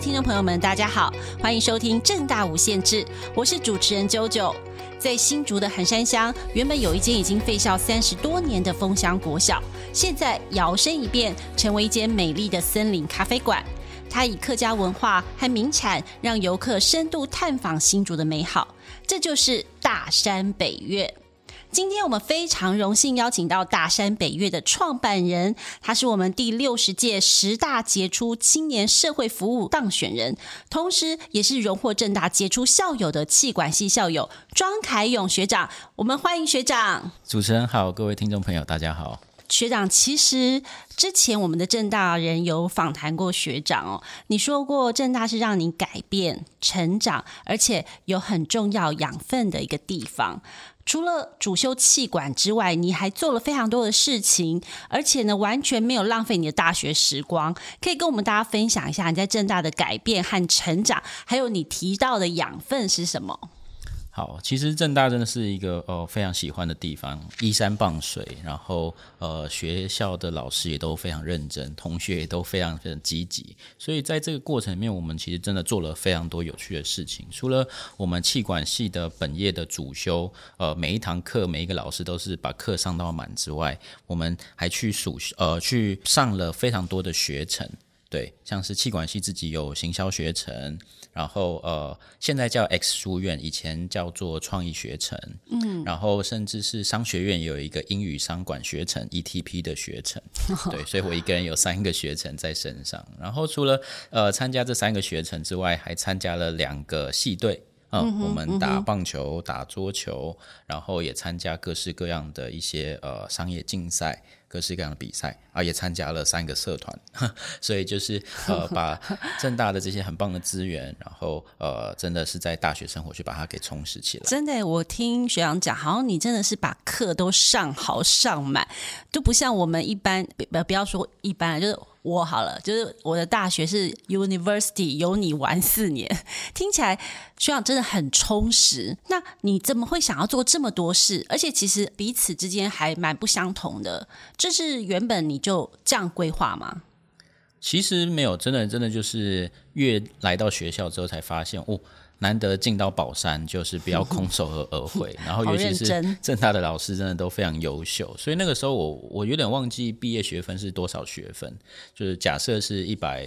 听众朋友们，大家好，欢迎收听正大无限制，我是主持人啾啾。在新竹的寒山乡，原本有一间已经废校三十多年的枫香国小，现在摇身一变，成为一间美丽的森林咖啡馆。它以客家文化和名产，让游客深度探访新竹的美好。这就是大山北岳。今天我们非常荣幸邀请到大山北岳的创办人，他是我们第六十届十大杰出青年社会服务当选人，同时也是荣获政大杰出校友的气管系校友庄凯勇学长。我们欢迎学长。主持人好，各位听众朋友，大家好。学长，其实之前我们的正大人有访谈过学长哦，你说过正大是让你改变、成长，而且有很重要养分的一个地方。除了主修气管之外，你还做了非常多的事情，而且呢，完全没有浪费你的大学时光。可以跟我们大家分享一下你在正大的改变和成长，还有你提到的养分是什么？好，其实正大真的是一个呃非常喜欢的地方，依山傍水，然后呃学校的老师也都非常认真，同学也都非常非常积极，所以在这个过程里面，我们其实真的做了非常多有趣的事情。除了我们气管系的本业的主修，呃每一堂课每一个老师都是把课上到满之外，我们还去属呃去上了非常多的学程。对，像是气管系自己有行销学程，然后呃，现在叫 X 书院，以前叫做创意学程，嗯，然后甚至是商学院有一个英语商管学程 ETP 的学程，对，所以我一个人有三个学程在身上。然后除了呃参加这三个学程之外，还参加了两个系队，嗯，嗯，我们打棒球、打桌球，然后也参加各式各样的一些呃商业竞赛。各式各样的比赛啊，也参加了三个社团，所以就是呃，把正大的这些很棒的资源，然后呃，真的是在大学生活去把它给充实起来。真的，我听学长讲，好像你真的是把课都上好上满，就不像我们一般，不不要说一般，就是。我好了，就是我的大学是 University，有你玩四年，听起来学长真的很充实。那你怎么会想要做这么多事？而且其实彼此之间还蛮不相同的，这是原本你就这样规划吗？其实没有，真的真的就是越来到学校之后才发现哦。难得进到宝山，就是不要空手而而回。然后，尤其是正大的老师，真的都非常优秀。所以那个时候我，我我有点忘记毕业学分是多少学分。就是假设是一百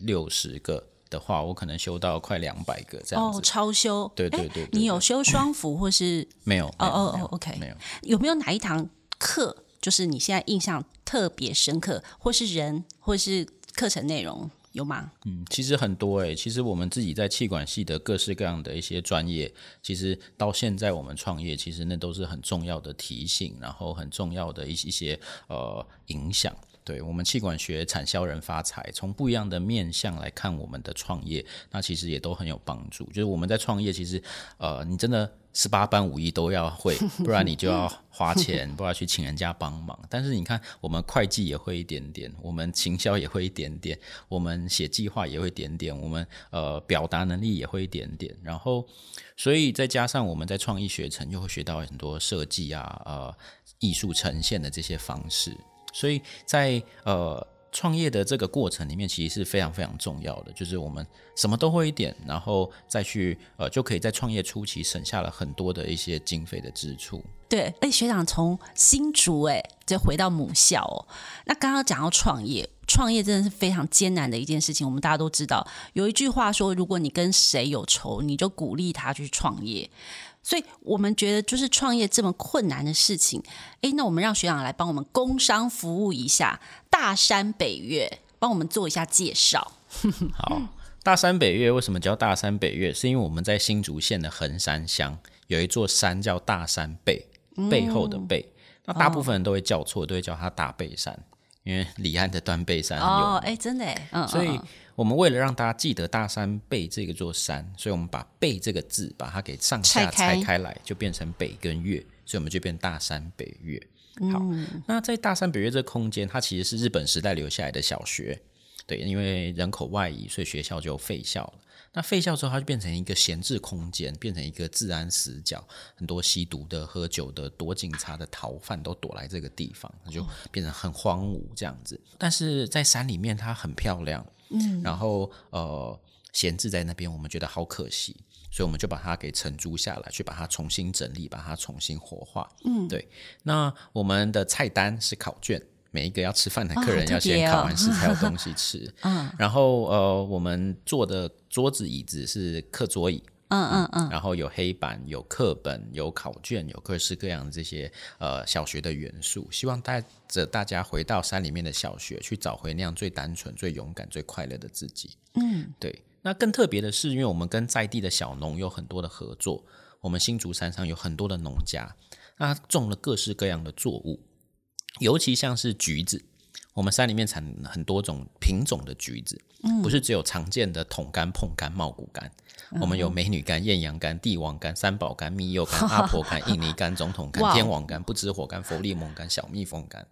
六十个的话，我可能修到快两百个这样子。哦，超修。对对对，对，对，对。你有修双辅或是？没有。哦哦哦，OK。没有。有没有哪一堂课，就是你现在印象特别深刻，或是人，或是课程内容？有吗？嗯，其实很多诶、其实我们自己在气管系的各式各样的一些专业，其实到现在我们创业，其实那都是很重要的提醒，然后很重要的一一些呃影响。对，我们气管学产销人发财，从不一样的面向来看我们的创业，那其实也都很有帮助。就是我们在创业，其实呃，你真的。十八般武艺都要会，不然你就要花钱，不然去请人家帮忙。但是你看，我们会计也会一点点，我们行销也会一点点，我们写计划也会一点点，我们呃表达能力也会一点点。然后，所以再加上我们在创意学程又会学到很多设计啊，呃，艺术呈现的这些方式。所以在呃。创业的这个过程里面，其实是非常非常重要的，就是我们什么都会一点，然后再去呃，就可以在创业初期省下了很多的一些经费的支出。对，哎，学长从新竹哎，就回到母校哦。那刚刚讲到创业，创业真的是非常艰难的一件事情。我们大家都知道，有一句话说，如果你跟谁有仇，你就鼓励他去创业。所以我们觉得，就是创业这么困难的事情，哎，那我们让学长来帮我们工商服务一下大山北岳，帮我们做一下介绍。好，大山北岳为什么叫大山北岳？是因为我们在新竹县的横山乡有一座山叫大山背，背后的背。嗯、那大部分人都会叫错，都会叫它大背山，因为李安的断背山哦，哎，真的所以。我们为了让大家记得大山背这个座山，所以我们把“背”这个字把它给上下拆开来，就变成北跟月，所以我们就变大山北月。好，嗯、那在大山北月这个空间，它其实是日本时代留下来的小学，对，因为人口外移，所以学校就废校了。那废校之后，它就变成一个闲置空间，变成一个治安死角，很多吸毒的、喝酒的、躲警察的逃犯都躲来这个地方，它就变成很荒芜这样子。但是在山里面，它很漂亮。嗯，然后呃，闲置在那边，我们觉得好可惜，所以我们就把它给承租下来，去把它重新整理，把它重新活化。嗯，对。那我们的菜单是考卷，每一个要吃饭的客人要先考完试才有 东西吃。嗯、哦，然后呃，我们做的桌子椅子是课桌椅。嗯嗯嗯，然后有黑板，有课本，有考卷，有各式各样的这些呃小学的元素，希望带着大家回到山里面的小学，去找回那样最单纯、最勇敢、最快乐的自己。嗯，对。那更特别的是，因为我们跟在地的小农有很多的合作，我们新竹山上有很多的农家，那种了各式各样的作物，尤其像是橘子。我们山里面产很多种品种的橘子，嗯，不是只有常见的桶柑、碰柑、茂谷柑，嗯，我们有美女柑、艳阳柑、帝王柑、三宝柑、蜜柚柑、阿婆柑、印尼柑、总统柑、天王柑、不知火柑、佛利蒙柑、小蜜蜂柑，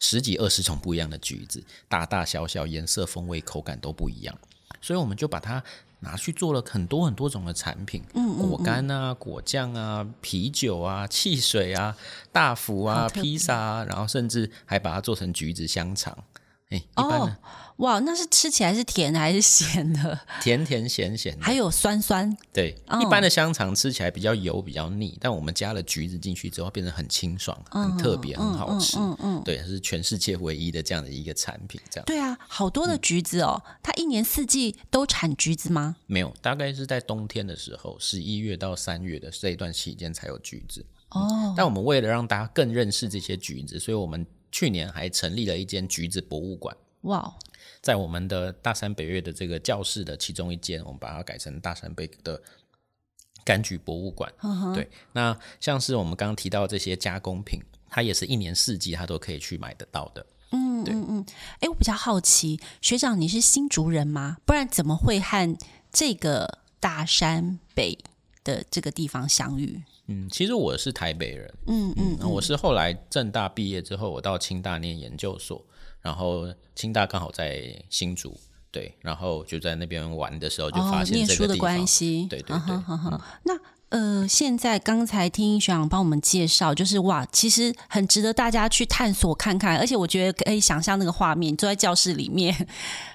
十几二十种不一样的橘子，大大小小、颜色、风味、口感都不一样，所以我们就把它。拿去做了很多很多种的产品，嗯嗯嗯，果干啊、果酱啊、啤酒啊、汽水啊、大福啊、披萨啊，然后甚至还把它做成橘子香肠。哎，一般哇，那是吃起来是甜的还是咸的？甜甜咸咸的，还有酸酸。对，哦、一般的香肠吃起来比较油，比较腻，但我们加了橘子进去之后，变得很清爽，很特别，嗯、很好吃。嗯嗯，对，是全世界唯一的这样的一个产品。这样。对啊，好多的橘子哦，嗯、它一年四季都产橘子吗？没有，大概是在冬天的时候，十一月到三月的这一段期间才有橘子。哦、嗯。但我们为了让大家更认识这些橘子，所以我们去年还成立了一间橘子博物馆。哇。在我们的大山北岳的这个教室的其中一间，我们把它改成大山北的柑橘博物馆。Uh-huh. 对，那像是我们刚刚提到这些加工品，它也是一年四季它都可以去买得到的。嗯嗯嗯。哎，我比较好奇，学长你是新竹人吗？不然怎么会和这个大山北的这个地方相遇？嗯，其实我是台北人。嗯嗯，嗯，我是后来政大毕业之后，我到清大念研究所。然后清大刚好在新竹，对，然后就在那边玩的时候就发现这个地方。哦，念书的关系，对对对。Uh-huh, uh-huh. 嗯、那呃，现在刚才听学长帮我们介绍，就是哇，其实很值得大家去探索看看，而且我觉得可以想象那个画面，坐在教室里面，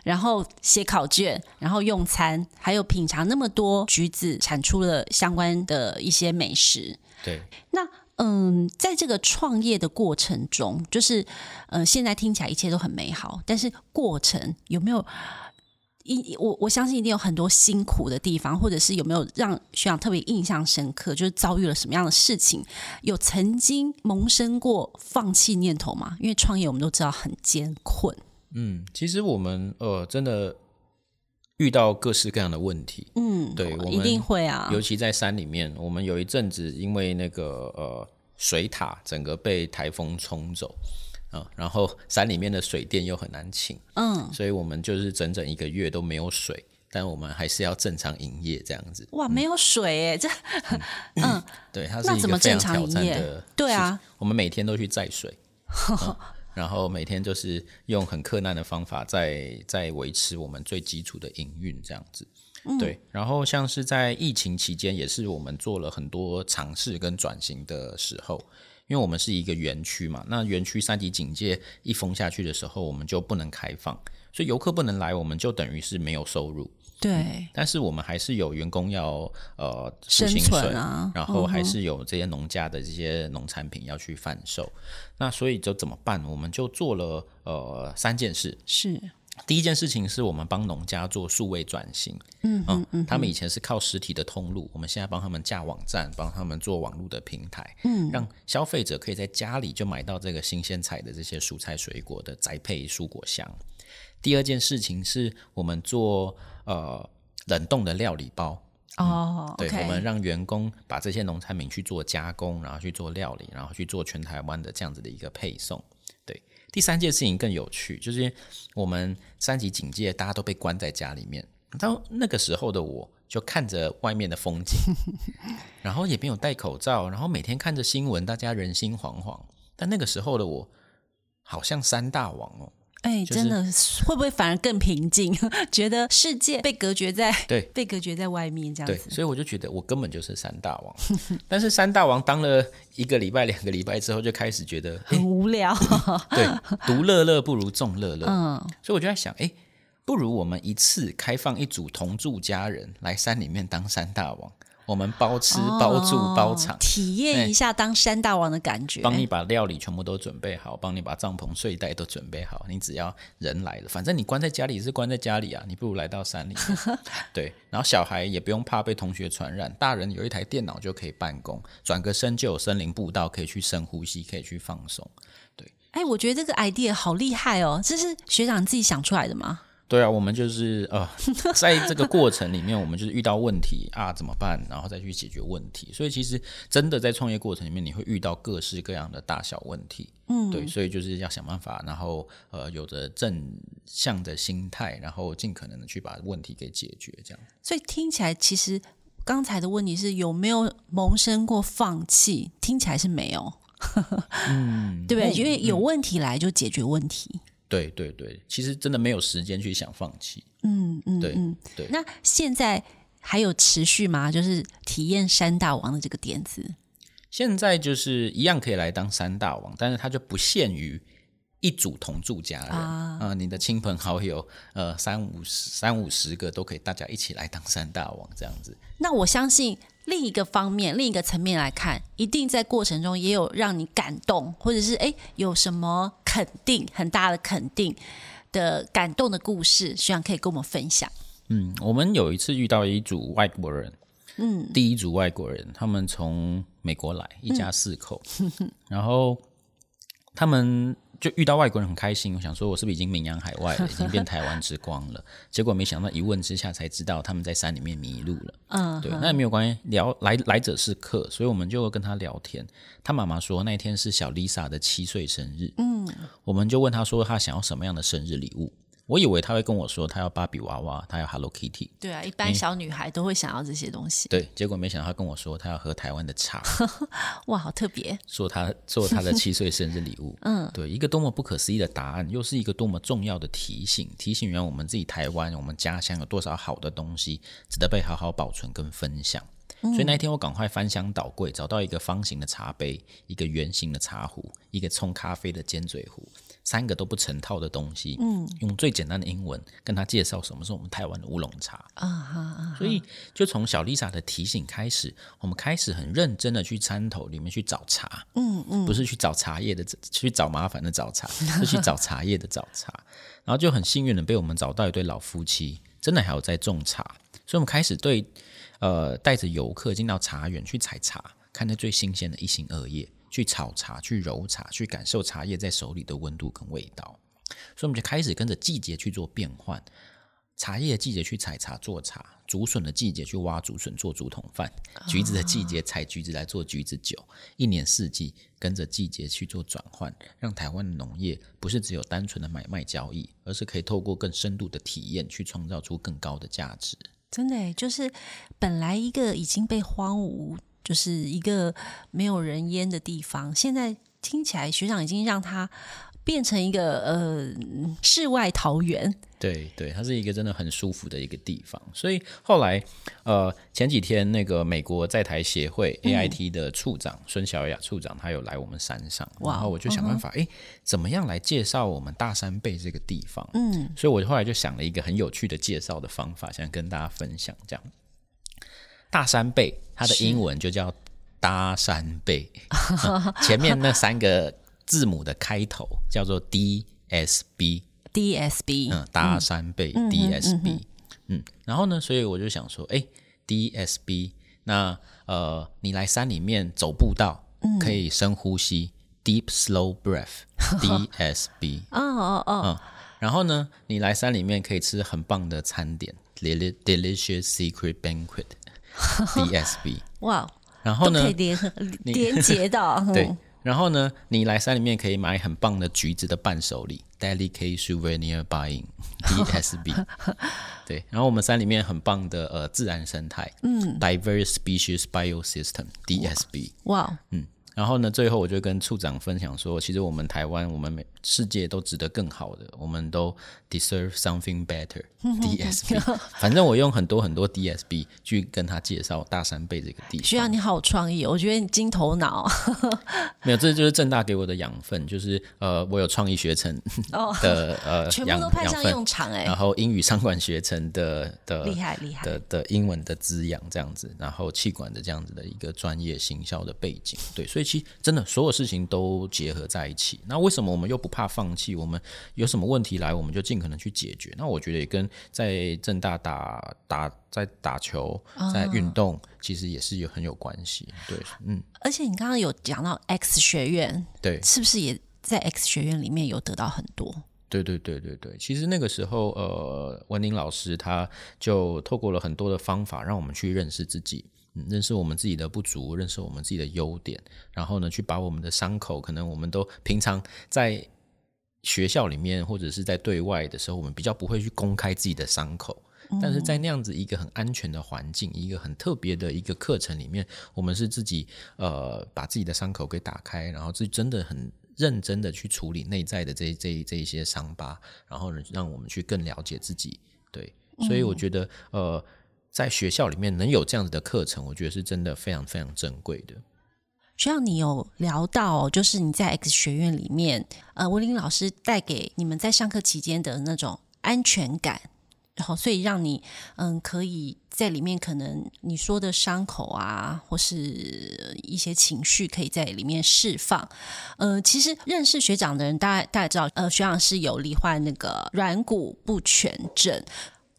然后写考卷，然后用餐，还有品尝那么多橘子产出了相关的一些美食。对，那。嗯，在这个创业的过程中，就是，呃，现在听起来一切都很美好，但是过程有没有一我我相信一定有很多辛苦的地方，或者是有没有让学长特别印象深刻，就是遭遇了什么样的事情，有曾经萌生过放弃念头吗？因为创业我们都知道很艰困。嗯，其实我们呃真的遇到各式各样的问题。嗯，对，我们一定会啊，尤其在山里面，我们有一阵子因为那个呃。水塔整个被台风冲走，啊，然后山里面的水电又很难请，嗯，所以我们就是整整一个月都没有水，但我们还是要正常营业这样子。哇，没有水哎，这，嗯，对，它是一个非常挑战的，对啊，我们每天都去载水，嗯，然后每天就是用很困难的方法在在维持我们最基础的营运这样子。对，然后像是在疫情期间，也是我们做了很多尝试跟转型的时候，因为我们是一个园区嘛，那园区三级警戒一封下去的时候，我们就不能开放，所以游客不能来，我们就等于是没有收入。对，嗯、但是我们还是有员工要呃生存啊，然后还是有这些农家的这些农产品要去贩售，嗯、那所以就怎么办？我们就做了呃三件事，是。第一件事情是我们帮农家做数位转型，嗯嗯嗯，他们以前是靠实体的通路，我们现在帮他们架网站，帮他们做网络的平台，嗯，让消费者可以在家里就买到这个新鲜采的这些蔬菜水果的宅配蔬果箱。第二件事情是我们做呃冷冻的料理包，哦，对，okay. 我们让员工把这些农产品去做加工，然后去做料理，然后去做全台湾的这样子的一个配送。第三件事情更有趣，就是我们三级警戒，大家都被关在家里面。到那个时候的我，就看着外面的风景，然后也没有戴口罩，然后每天看着新闻，大家人心惶惶。但那个时候的我，好像山大王哦。哎、欸，真的会不会反而更平静？觉得世界被隔绝在对，被隔绝在外面这样子。对，所以我就觉得我根本就是山大王。但是山大王当了一个礼拜、两个礼拜之后，就开始觉得很无聊。对，独乐乐不如众乐乐。嗯，所以我就在想，哎、欸，不如我们一次开放一组同住家人来山里面当山大王。我们包吃包住包场，体验一下当山大王的感觉。帮你把料理全部都准备好，帮你把帐篷睡袋都准备好。你只要人来了，反正你关在家里是关在家里啊，你不如来到山里。对，然后小孩也不用怕被同学传染，大人有一台电脑就可以办公，转个身就有森林步道可以去深呼吸，可以去放松。对，哎，我觉得这个 idea 好厉害哦，这是学长自己想出来的吗？对啊，我们就是呃，在这个过程里面，我们就是遇到问题啊，怎么办？然后再去解决问题。所以其实真的在创业过程里面，你会遇到各式各样的大小问题。嗯，对，所以就是要想办法，然后呃，有着正向的心态，然后尽可能的去把问题给解决。这样。所以听起来，其实刚才的问题是有没有萌生过放弃？听起来是没有。嗯，对不对？因为有问题来就解决问题。对对对，其实真的没有时间去想放弃。嗯嗯，对嗯对。那现在还有持续吗？就是体验山大王的这个点子。现在就是一样可以来当山大王，但是它就不限于一组同住家人啊、呃，你的亲朋好友，呃，三五十三五十个都可以，大家一起来当山大王这样子。那我相信。另一个方面，另一个层面来看，一定在过程中也有让你感动，或者是哎，有什么肯定很大的肯定的感动的故事，希望可以跟我们分享。嗯，我们有一次遇到一组外国人，嗯，第一组外国人，他们从美国来，一家四口，嗯、然后他们。就遇到外国人很开心，我想说，我是不是已经名扬海外了，已经变台湾之光了？结果没想到一问之下才知道他们在山里面迷路了。嗯，对，那也没有关系，聊来来者是客，所以我们就跟他聊天。他妈妈说那一天是小 Lisa 的七岁生日，嗯，我们就问他说他想要什么样的生日礼物。我以为他会跟我说他要芭比娃娃，他要 Hello Kitty。对啊，一般小女孩都会想要这些东西。对，结果没想到他跟我说他要喝台湾的茶。哇，好特别！做他做他的七岁生日礼物。嗯，对，一个多么不可思议的答案，又是一个多么重要的提醒，提醒原来我们自己台湾，我们家乡有多少好的东西值得被好好保存跟分享。嗯。所以那一天我赶快翻箱倒柜，找到一个方形的茶杯，一个圆形的茶壶，一个冲咖啡的尖嘴壶。三个都不成套的东西，嗯，用最简单的英文跟他介绍什么是我们台湾的乌龙茶啊哈啊！所以就从小丽莎的提醒开始，我们开始很认真的去参头里面去找茶，嗯嗯，不是去找茶叶的，去找麻烦的找茶，是去找茶叶的找茶。然后就很幸运的被我们找到一对老夫妻，真的还有在种茶，所以我们开始对呃带着游客进到茶园去采茶，看那最新鲜的一心二叶。去炒茶，去揉茶，去感受茶叶在手里的温度跟味道，所以我们就开始跟着季节去做变换。茶叶的季节去采茶做茶，竹笋的季节去挖竹笋做竹筒饭，橘子的季节采橘子来做橘子酒。一年四季跟着季节去做转换，让台湾的农业不是只有单纯的买卖交易，而是可以透过更深度的体验去创造出更高的价值。真的，就是本来一个已经被荒芜。就是一个没有人烟的地方，现在听起来学长已经让它变成一个呃世外桃源。对对，它是一个真的很舒服的一个地方。所以后来呃前几天那个美国在台协会 AIT 的处长孙小雅处长，他有来我们山上，嗯、然后我就想办法，哎、嗯，怎么样来介绍我们大山背这个地方？嗯，所以我后来就想了一个很有趣的介绍的方法，想跟大家分享这样。大山背，它的英文就叫搭山背，前面那三个字母的开头叫做 DSB，DSB，嗯，搭山背，DSB，嗯，然后呢，所以我就想说，哎、欸，DSB，那呃，你来山里面走步道，嗯、可以深呼吸，Deep Slow Breath，DSB，哦哦哦，嗯，然后呢，你来山里面可以吃很棒的餐点，Delicious Secret Banquet。DSB，哇，然后呢，可以连连接到对，然后呢，你来山里面可以买很棒的橘子的伴手礼，Delicate Souvenir Buying DSB，对，然后我们山里面很棒的呃自然生态，嗯，Diverse Species Biosystem DSB，哇，嗯，然后呢，最后我就跟处长分享说，其实我们台湾，我们每世界都值得更好的，我们都 deserve something better。DSB，反正我用很多很多 DSB 去跟他介绍大山背这个地方。需要你好有创意，我觉得你金头脑。没有，这就是正大给我的养分，就是呃，我有创意学成 的、哦、呃，全部都派上用场哎。然后英语商管学成的的厉害厉害的的英文的滋养这样子，然后气管的这样子的一个专业行销的背景，对，所以其实真的所有事情都结合在一起。那为什么我们又不怕放弃？我们有什么问题来，我们就尽可能去解决。那我觉得也跟在正大打打在打球，在运动，其实也是有很有关系。对，嗯。而且你刚刚有讲到 X 学院，对，是不是也在 X 学院里面有得到很多？对对对对对。其实那个时候，呃，文宁老师他就透过了很多的方法，让我们去认识自己，嗯，认识我们自己的不足，认识我们自己的优点，然后呢，去把我们的伤口，可能我们都平常在。学校里面或者是在对外的时候，我们比较不会去公开自己的伤口，但是在那样子一个很安全的环境，一个很特别的一个课程里面，我们是自己呃把自己的伤口给打开，然后自己真的很认真的去处理内在的这这这一些伤疤，然后呢让我们去更了解自己。对，所以我觉得呃在学校里面能有这样子的课程，我觉得是真的非常非常珍贵的。需要你有聊到，就是你在 X 学院里面，呃，文玲老师带给你们在上课期间的那种安全感，然后所以让你嗯可以在里面，可能你说的伤口啊，或是一些情绪，可以在里面释放。呃，其实认识学长的人，大家大家知道，呃，学长是有罹患那个软骨不全症。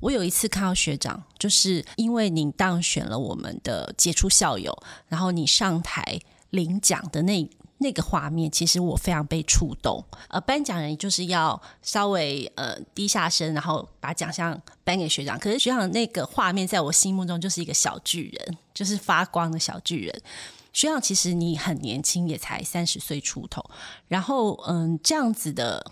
我有一次看到学长，就是因为你当选了我们的杰出校友，然后你上台。领奖的那那个画面，其实我非常被触动。呃，颁奖人就是要稍微呃低下身，然后把奖项颁给学长。可是学长那个画面，在我心目中就是一个小巨人，就是发光的小巨人。学长，其实你很年轻，也才三十岁出头。然后，嗯，这样子的。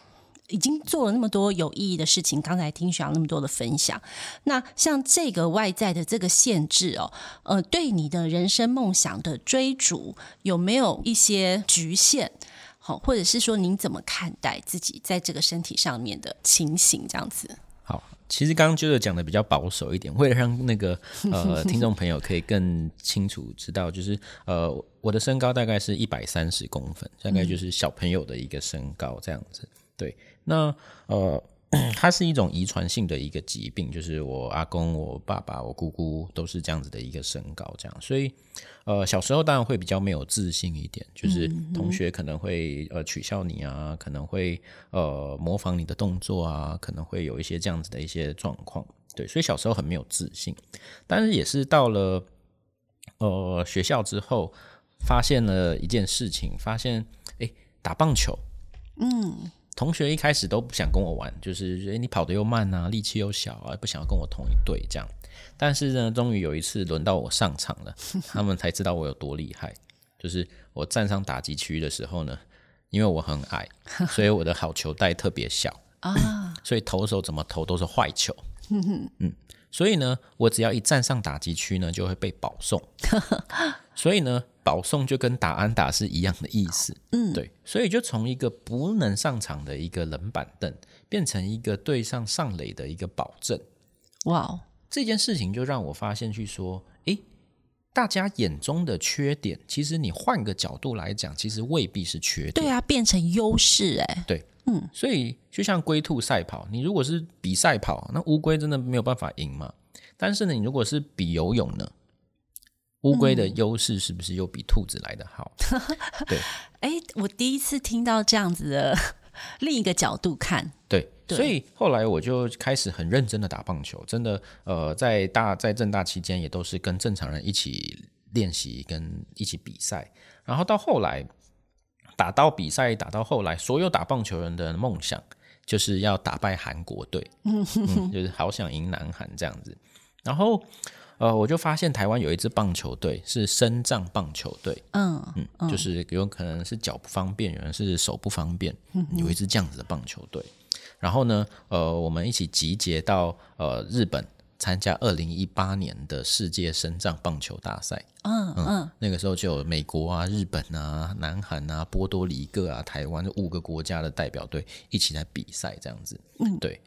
已经做了那么多有意义的事情，刚才听学长那么多的分享，那像这个外在的这个限制哦，呃，对你的人生梦想的追逐有没有一些局限？好，或者是说您怎么看待自己在这个身体上面的情形？这样子。好，其实刚刚就是讲的比较保守一点，为了让那个呃 听众朋友可以更清楚知道，就是呃我的身高大概是一百三十公分，大概就是小朋友的一个身高这样子，对。那呃，它是一种遗传性的一个疾病，就是我阿公、我爸爸、我姑姑都是这样子的一个身高，这样，所以呃，小时候当然会比较没有自信一点，就是同学可能会呃取笑你啊，可能会呃模仿你的动作啊，可能会有一些这样子的一些状况，对，所以小时候很没有自信，但是也是到了呃学校之后，发现了一件事情，发现哎打棒球，嗯。同学一开始都不想跟我玩，就是诶你跑得又慢啊，力气又小啊，不想要跟我同一队这样。但是呢，终于有一次轮到我上场了，他们才知道我有多厉害。就是我站上打击区的时候呢，因为我很矮，所以我的好球带特别小啊，所以投手怎么投都是坏球。嗯，所以呢，我只要一站上打击区呢，就会被保送。所以呢。保送就跟打安打是一样的意思，嗯，对，所以就从一个不能上场的一个冷板凳，变成一个对上上垒的一个保证。哇，这件事情就让我发现去说，诶，大家眼中的缺点，其实你换个角度来讲，其实未必是缺点。对啊，变成优势，诶，对，嗯，所以就像龟兔赛跑，你如果是比赛跑，那乌龟真的没有办法赢嘛。但是呢，你如果是比游泳呢？乌龟的优势是不是又比兔子来的好？对，哎，我第一次听到这样子的另一个角度看。对，对，所以后来我就开始很认真的打棒球，真的，呃，在大在正大期间也都是跟正常人一起练习，跟一起比赛。然后到后来打到比赛，打到后来，所有打棒球人的梦想就是要打败韩国队，嗯，就是好想赢南韩这样子。然后。呃，我就发现台湾有一支棒球队是身障棒球队，嗯嗯，就是有可能是脚不方便，有人是手不方便，嗯，有一支这样子的棒球队。然后呢，呃，我们一起集结到呃日本参加二零一八年的世界身障棒球大赛。嗯嗯，嗯，那个时候就有美国啊、日本啊、南韩啊、波多黎各啊、台湾这五个国家的代表队一起来比赛，这样子。嗯，对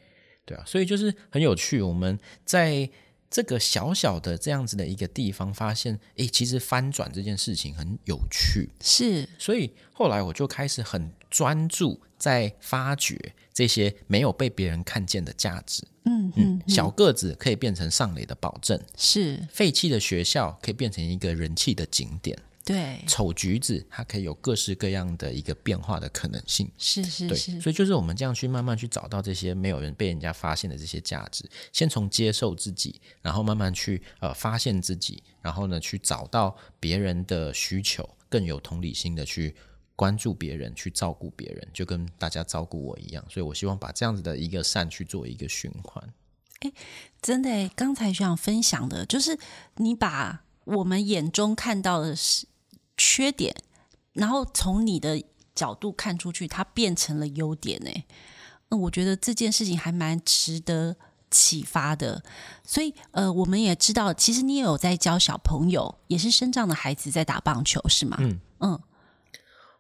对啊，所以就是很有趣。我们在这个小小的这样子的一个地方，发现，诶，其实翻转这件事情很有趣。是，所以后来我就开始很专注在发掘这些没有被别人看见的价值。嗯嗯，小个子可以变成上垒的保证，是废弃的学校可以变成一个人气的景点。对，丑橘子它可以有各式各样的一个变化的可能性，是是是，所以就是我们这样去慢慢去找到这些没有人被人家发现的这些价值，先从接受自己，然后慢慢去呃发现自己，然后呢去找到别人的需求，更有同理心的去关注别人，去照顾别人，就跟大家照顾我一样。所以我希望把这样子的一个善去做一个循环。哎，真的，刚才学长分享的就是你把我们眼中看到的是。缺点，然后从你的角度看出去，它变成了优点呢。嗯，我觉得这件事情还蛮值得启发的。所以，呃，我们也知道，其实你也有在教小朋友，也是生长的孩子在打棒球，是吗？嗯嗯。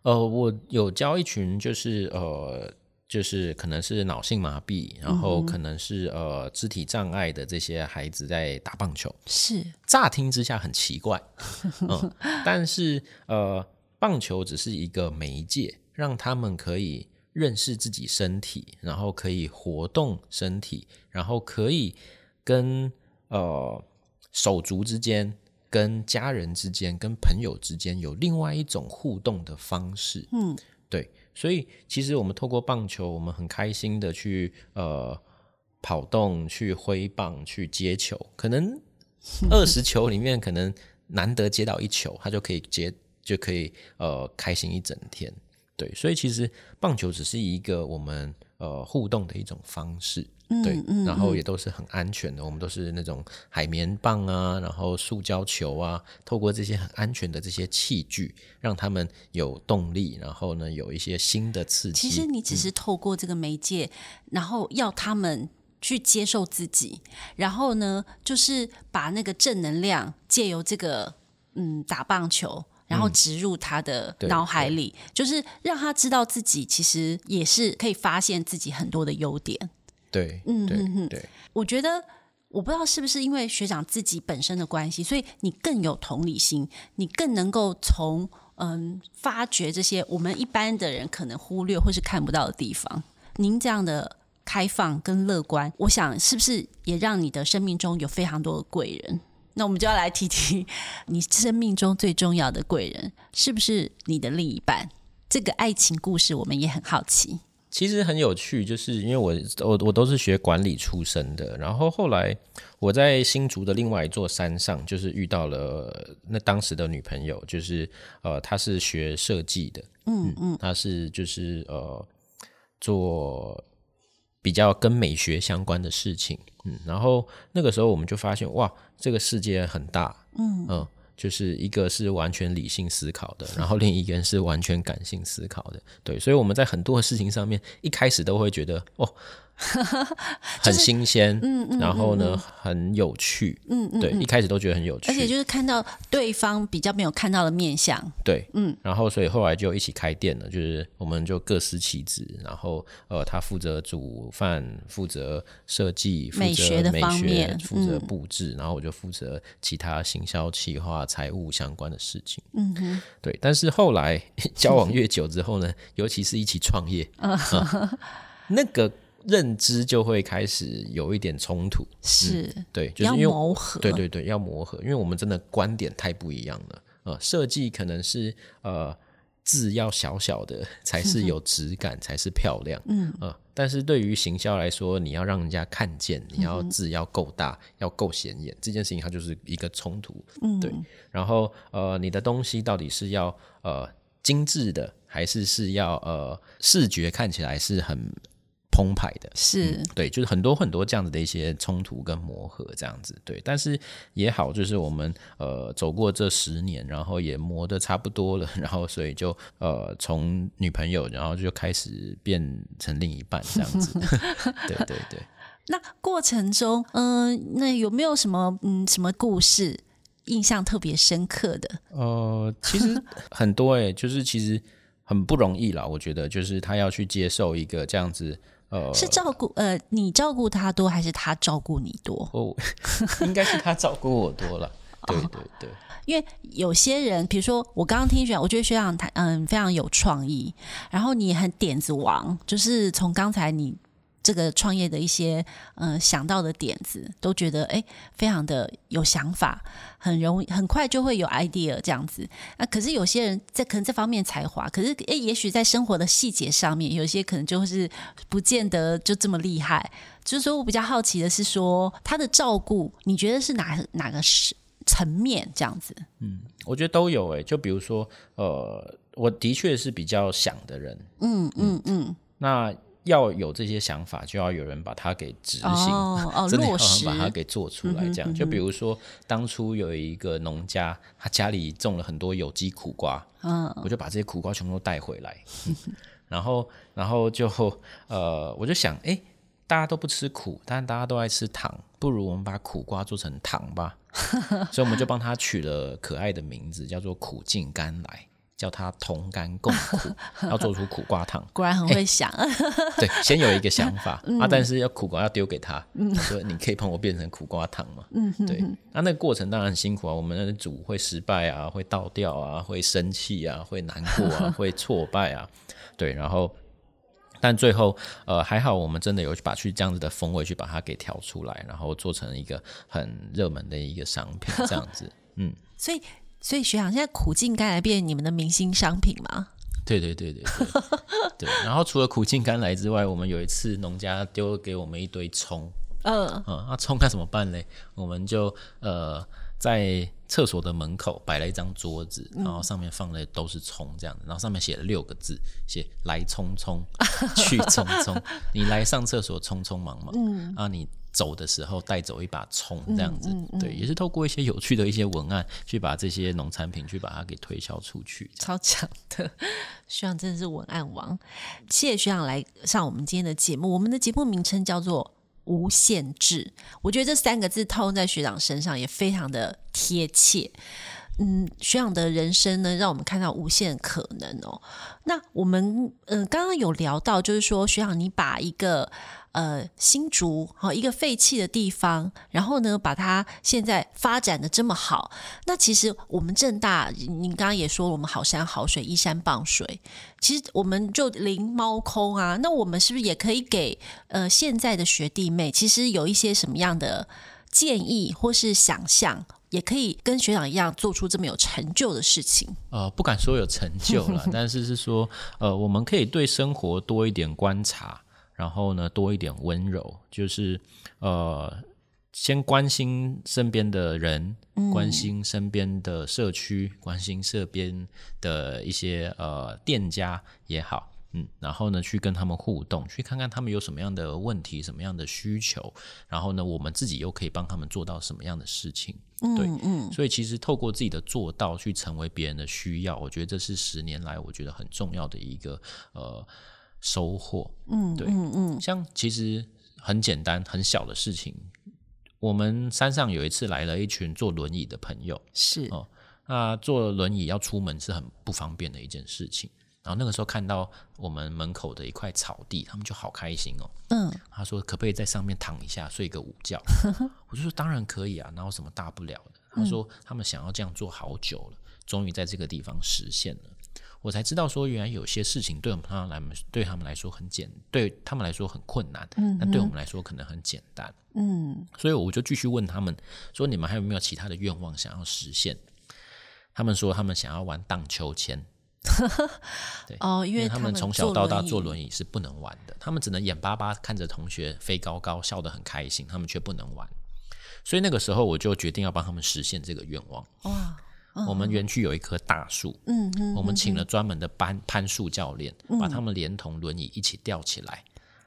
呃，我有教一群，就是呃，就是可能是脑性麻痹，然后可能是呃肢体障碍的这些孩子在打棒球。是，乍听之下很奇怪，嗯，但是呃，棒球只是一个媒介，让他们可以认识自己身体，然后可以活动身体，然后可以跟呃手足之间、跟家人之间、跟朋友之间有另外一种互动的方式。嗯，对。所以，其实我们透过棒球，我们很开心的去呃跑动、去挥棒、去接球。可能 二十球里面，可能难得接到一球，他就可以接，就可以呃开心一整天。对，所以其实棒球只是一个我们呃互动的一种方式。对，然后也都是很安全的。我们都是那种海绵棒啊，然后塑胶球啊，透过这些很安全的这些器具，让他们有动力，然后呢，有一些新的刺激。其实你只是透过这个媒介，然后要他们去接受自己，然后呢，就是把那个正能量借由这个嗯打棒球，然后植入他的脑海里，就是让他知道自己其实也是可以发现自己很多的优点。对，嗯嗯嗯，对，我觉得我不知道是不是因为学长自己本身的关系，所以你更有同理心，你更能够从嗯发掘这些我们一般的人可能忽略或是看不到的地方。您这样的开放跟乐观，我想是不是也让你的生命中有非常多的贵人？那我们就要来提提 你生命中最重要的贵人，是不是你的另一半？这个爱情故事我们也很好奇。其实很有趣，就是因为我我我都是学管理出身的，然后后来我在新竹的另外一座山上，就是遇到了那当时的女朋友，就是呃，她是学设计的，嗯嗯，她是就是呃做比较跟美学相关的事情，嗯，然后那个时候我们就发现哇，这个世界很大，嗯嗯。呃就是一个是完全理性思考的，然后另一个人是完全感性思考的，对，所以我们在很多的事情上面一开始都会觉得哦。很新鲜，嗯嗯，然后呢，嗯、很有趣，嗯嗯，对，一开始都觉得很有趣，而且就是看到对方比较没有看到的面相，对，嗯，然后所以后来就一起开店了，就是我们就各司其职，然后呃，他负责煮饭，负责设计，负责美学的方面，负责布置，嗯、然后我就负责其他行销、企划、财务相关的事情，嗯哼，对，但是后来 交往越久之后呢，尤其是一起创业，啊、那个。认知就会开始有一点冲突，是、嗯、对，就是因为磨合，对对对，要磨合，因为我们真的观点太不一样了。呃，设计可能是呃字要小小的才是有质感，才是漂亮，嗯呃，但是对于行销来说，你要让人家看见，你要字要够大，嗯、要够显眼，这件事情它就是一个冲突，嗯，对。然后呃，你的东西到底是要呃精致的，还是是要呃视觉看起来是很。澎湃的是、嗯，对，就是很多很多这样子的一些冲突跟磨合这样子，对，但是也好，就是我们呃走过这十年，然后也磨得差不多了，然后所以就呃从女朋友，然后就开始变成另一半这样子，对对对。那过程中，嗯、呃，那有没有什么嗯什么故事印象特别深刻的？呃，其实 很多哎、欸，就是其实很不容易啦。我觉得就是他要去接受一个这样子，呃，是照顾呃你照顾他多，还是他照顾你多？哦，应该是他照顾我多了。对对对，因为有些人，比如说我刚刚听学长，我觉得学长他嗯非常有创意，然后你很点子王，就是从刚才你这个创业的一些嗯想到的点子，都觉得哎非常的有想法，很容易很快就会有 idea 这样子。那可是有些人在可能这方面才华，可是哎也许在生活的细节上面，有些可能就是不见得就这么厉害。就是说我比较好奇的是说他的照顾，你觉得是哪哪个是？层面这样子，嗯，我觉得都有诶。就比如说，呃，我的确是比较想的人，嗯嗯嗯。那要有这些想法，就要有人把它给执行，哦哦、真的落实把它给做出来。这样，就比如说，当初有一个农家，他家里种了很多有机苦瓜，嗯，我就把这些苦瓜全部都带回来，嗯、然后，然后就 呃，我就想，哎、欸。大家都不吃苦，但大家都爱吃糖，不如我们把苦瓜做成糖吧。所以我们就帮他取了可爱的名字，叫做苦尽甘来，叫他同甘共苦，要做出苦瓜汤。果然很会想。欸、对，先有一个想法、嗯、啊，但是要苦瓜要丢给他，嗯说、嗯、你可以帮我变成苦瓜汤嘛。嗯，对。那那个过程当然很辛苦啊，我们的煮会失败啊，会倒掉啊，会生气啊，会难过啊，会挫败啊。对，然后。但最后，呃，还好，我们真的有把去这样子的风味去把它给调出来，然后做成一个很热门的一个商品，这样子，嗯。所以，所以学长现在苦尽甘来变你们的明星商品吗？对对对对对，对。然后除了苦尽甘来之外，我们有一次农家丢给我们一堆葱，嗯嗯，那葱该怎么办呢？我们就呃。在厕所的门口摆了一张桌子，然后上面放的都是葱，这样子，然后上面写了六个字，写“来匆匆，去匆匆”。你来上厕所匆匆忙忙，嗯，啊，你走的时候带走一把葱，这样子，嗯嗯嗯、对，也是透过一些有趣的一些文案，去把这些农产品去把它给推销出去。超强的，学长真的是文案王，谢谢学长来上我们今天的节目。我们的节目名称叫做。无限制，我觉得这三个字套用在学长身上也非常的贴切。嗯，学长的人生呢，让我们看到无限可能哦。那我们嗯，刚刚有聊到，就是说学长，你把一个。呃，新竹好一个废弃的地方，然后呢，把它现在发展的这么好。那其实我们正大，您刚刚也说我们好山好水，依山傍水，其实我们就零猫空啊。那我们是不是也可以给呃现在的学弟妹，其实有一些什么样的建议或是想象，也可以跟学长一样做出这么有成就的事情？呃，不敢说有成就了，但是是说呃，我们可以对生活多一点观察。然后呢，多一点温柔，就是呃，先关心身边的人，嗯、关心身边的社区，关心这边的一些呃店家也好，嗯，然后呢，去跟他们互动，去看看他们有什么样的问题，什么样的需求，然后呢，我们自己又可以帮他们做到什么样的事情，对，嗯，嗯，所以其实透过自己的做到去成为别人的需要，我觉得这是十年来我觉得很重要的一个呃。收获，嗯，对，嗯嗯，像其实很简单很小的事情，我们山上有一次来了一群坐轮椅的朋友，是哦，那坐轮椅要出门是很不方便的一件事情。然后那个时候看到我们门口的一块草地，他们就好开心哦，嗯，他说可不可以在上面躺一下睡个午觉？我就说当然可以啊，哪有什么大不了的？他说他们想要这样做好久了，终于在这个地方实现了。我才知道说，原来有些事情对我们他们来对他们来说很简，对他们来说很困难，嗯，但对我们来说可能很简单，嗯，所以我就继续问他们说，你们还有没有其他的愿望想要实现？他们说他们想要玩荡秋千，对哦，因为他们从小到大坐轮椅是不能玩的，他们只能眼巴巴看着同学飞高高，笑得很开心，他们却不能玩，所以那个时候我就决定要帮他们实现这个愿望，哇。我们园区有一棵大树，嗯嗯，我们请了专门的攀攀树教练，嗯，把他们连同轮椅一起吊起来，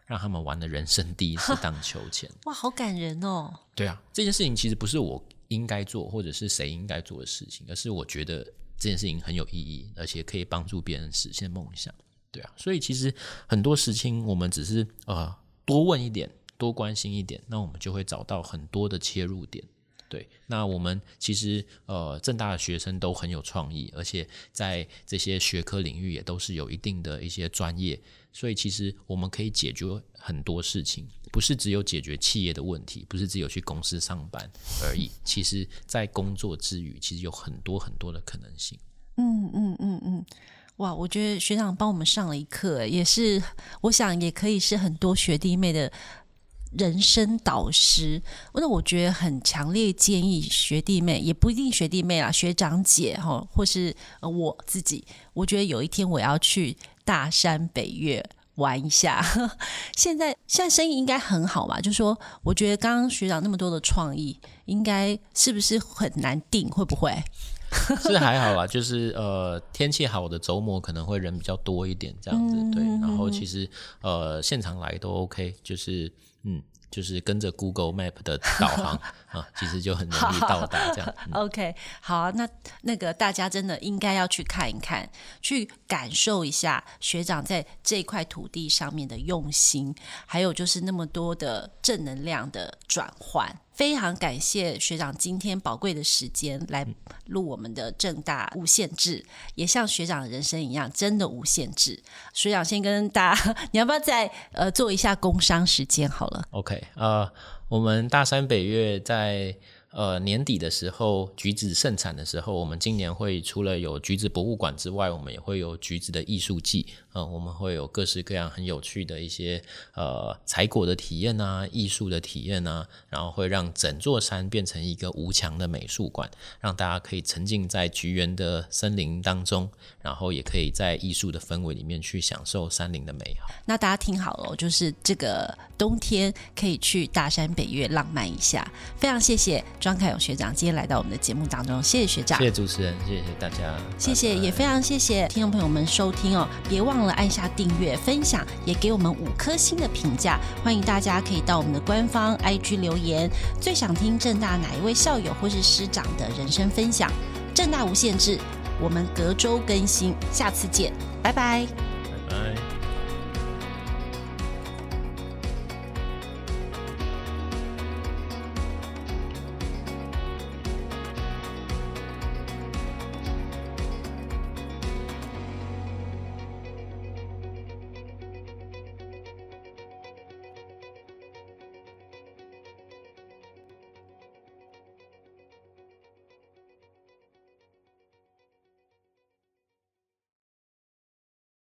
让他们玩的人生第一次 荡秋千。哇，好感人哦！对啊，这件事情其实不是我应该做，或者是谁应该做的事情，而是我觉得这件事情很有意义，而且可以帮助别人实现梦想。对啊，所以其实很多事情我们只是呃多问一点。多关心一点，那我们就会找到很多的切入点。对，那我们其实呃，政大的学生都很有创意，而且在这些学科领域也都是有一定的一些专业，所以其实我们可以解决很多事情，不是只有解决企业的问题，不是只有去公司上班而已。其实，在工作之余，其实有很多很多的可能性。嗯嗯嗯嗯，哇，我觉得学长帮我们上了一课，也是我想也可以是很多学弟妹的。人生导师，那我觉得很强烈建议学弟妹，也不一定学弟妹啦，学长姐哈，或是我自己，我觉得有一天我要去大山北岳玩一下。现在现在生意应该很好吧？就说我觉得刚刚学长那么多的创意，应该是不是很难定？会不会？是还好啦，就是呃天气好的周末可能会人比较多一点这样子，嗯、对。然后其实呃现场来都 OK，就是。嗯，就是跟着 Google Map 的导航 啊，其实就很容易到达这样。嗯、OK，好啊，那那个大家真的应该要去看一看，去感受一下学长在这块土地上面的用心，还有就是那么多的正能量的转换。非常感谢学长今天宝贵的时间来录我们的正大无限制，也像学长的人生一样，真的无限制。学长先跟大家，你要不要再呃做一下工商时间好了？OK，呃，我们大山北岳在。呃，年底的时候，橘子盛产的时候，我们今年会除了有橘子博物馆之外，我们也会有橘子的艺术季。呃，我们会有各式各样很有趣的一些呃采果的体验啊，艺术的体验啊，然后会让整座山变成一个无墙的美术馆，让大家可以沉浸在橘园的森林当中，然后也可以在艺术的氛围里面去享受山林的美好。那大家听好了，就是这个冬天可以去大山北岳浪漫一下。非常谢谢。庄凯勇学长今天来到我们的节目当中，谢谢学长，谢谢主持人，谢谢大家，谢谢，也非常谢谢听众朋友们收听哦，别忘忘了按下订阅、分享，也给我们五颗星的评价。欢迎大家可以到我们的官方 IG 留言，最想听正大哪一位校友或是师长的人生分享？正大无限制，我们隔周更新，下次见，拜拜，拜拜。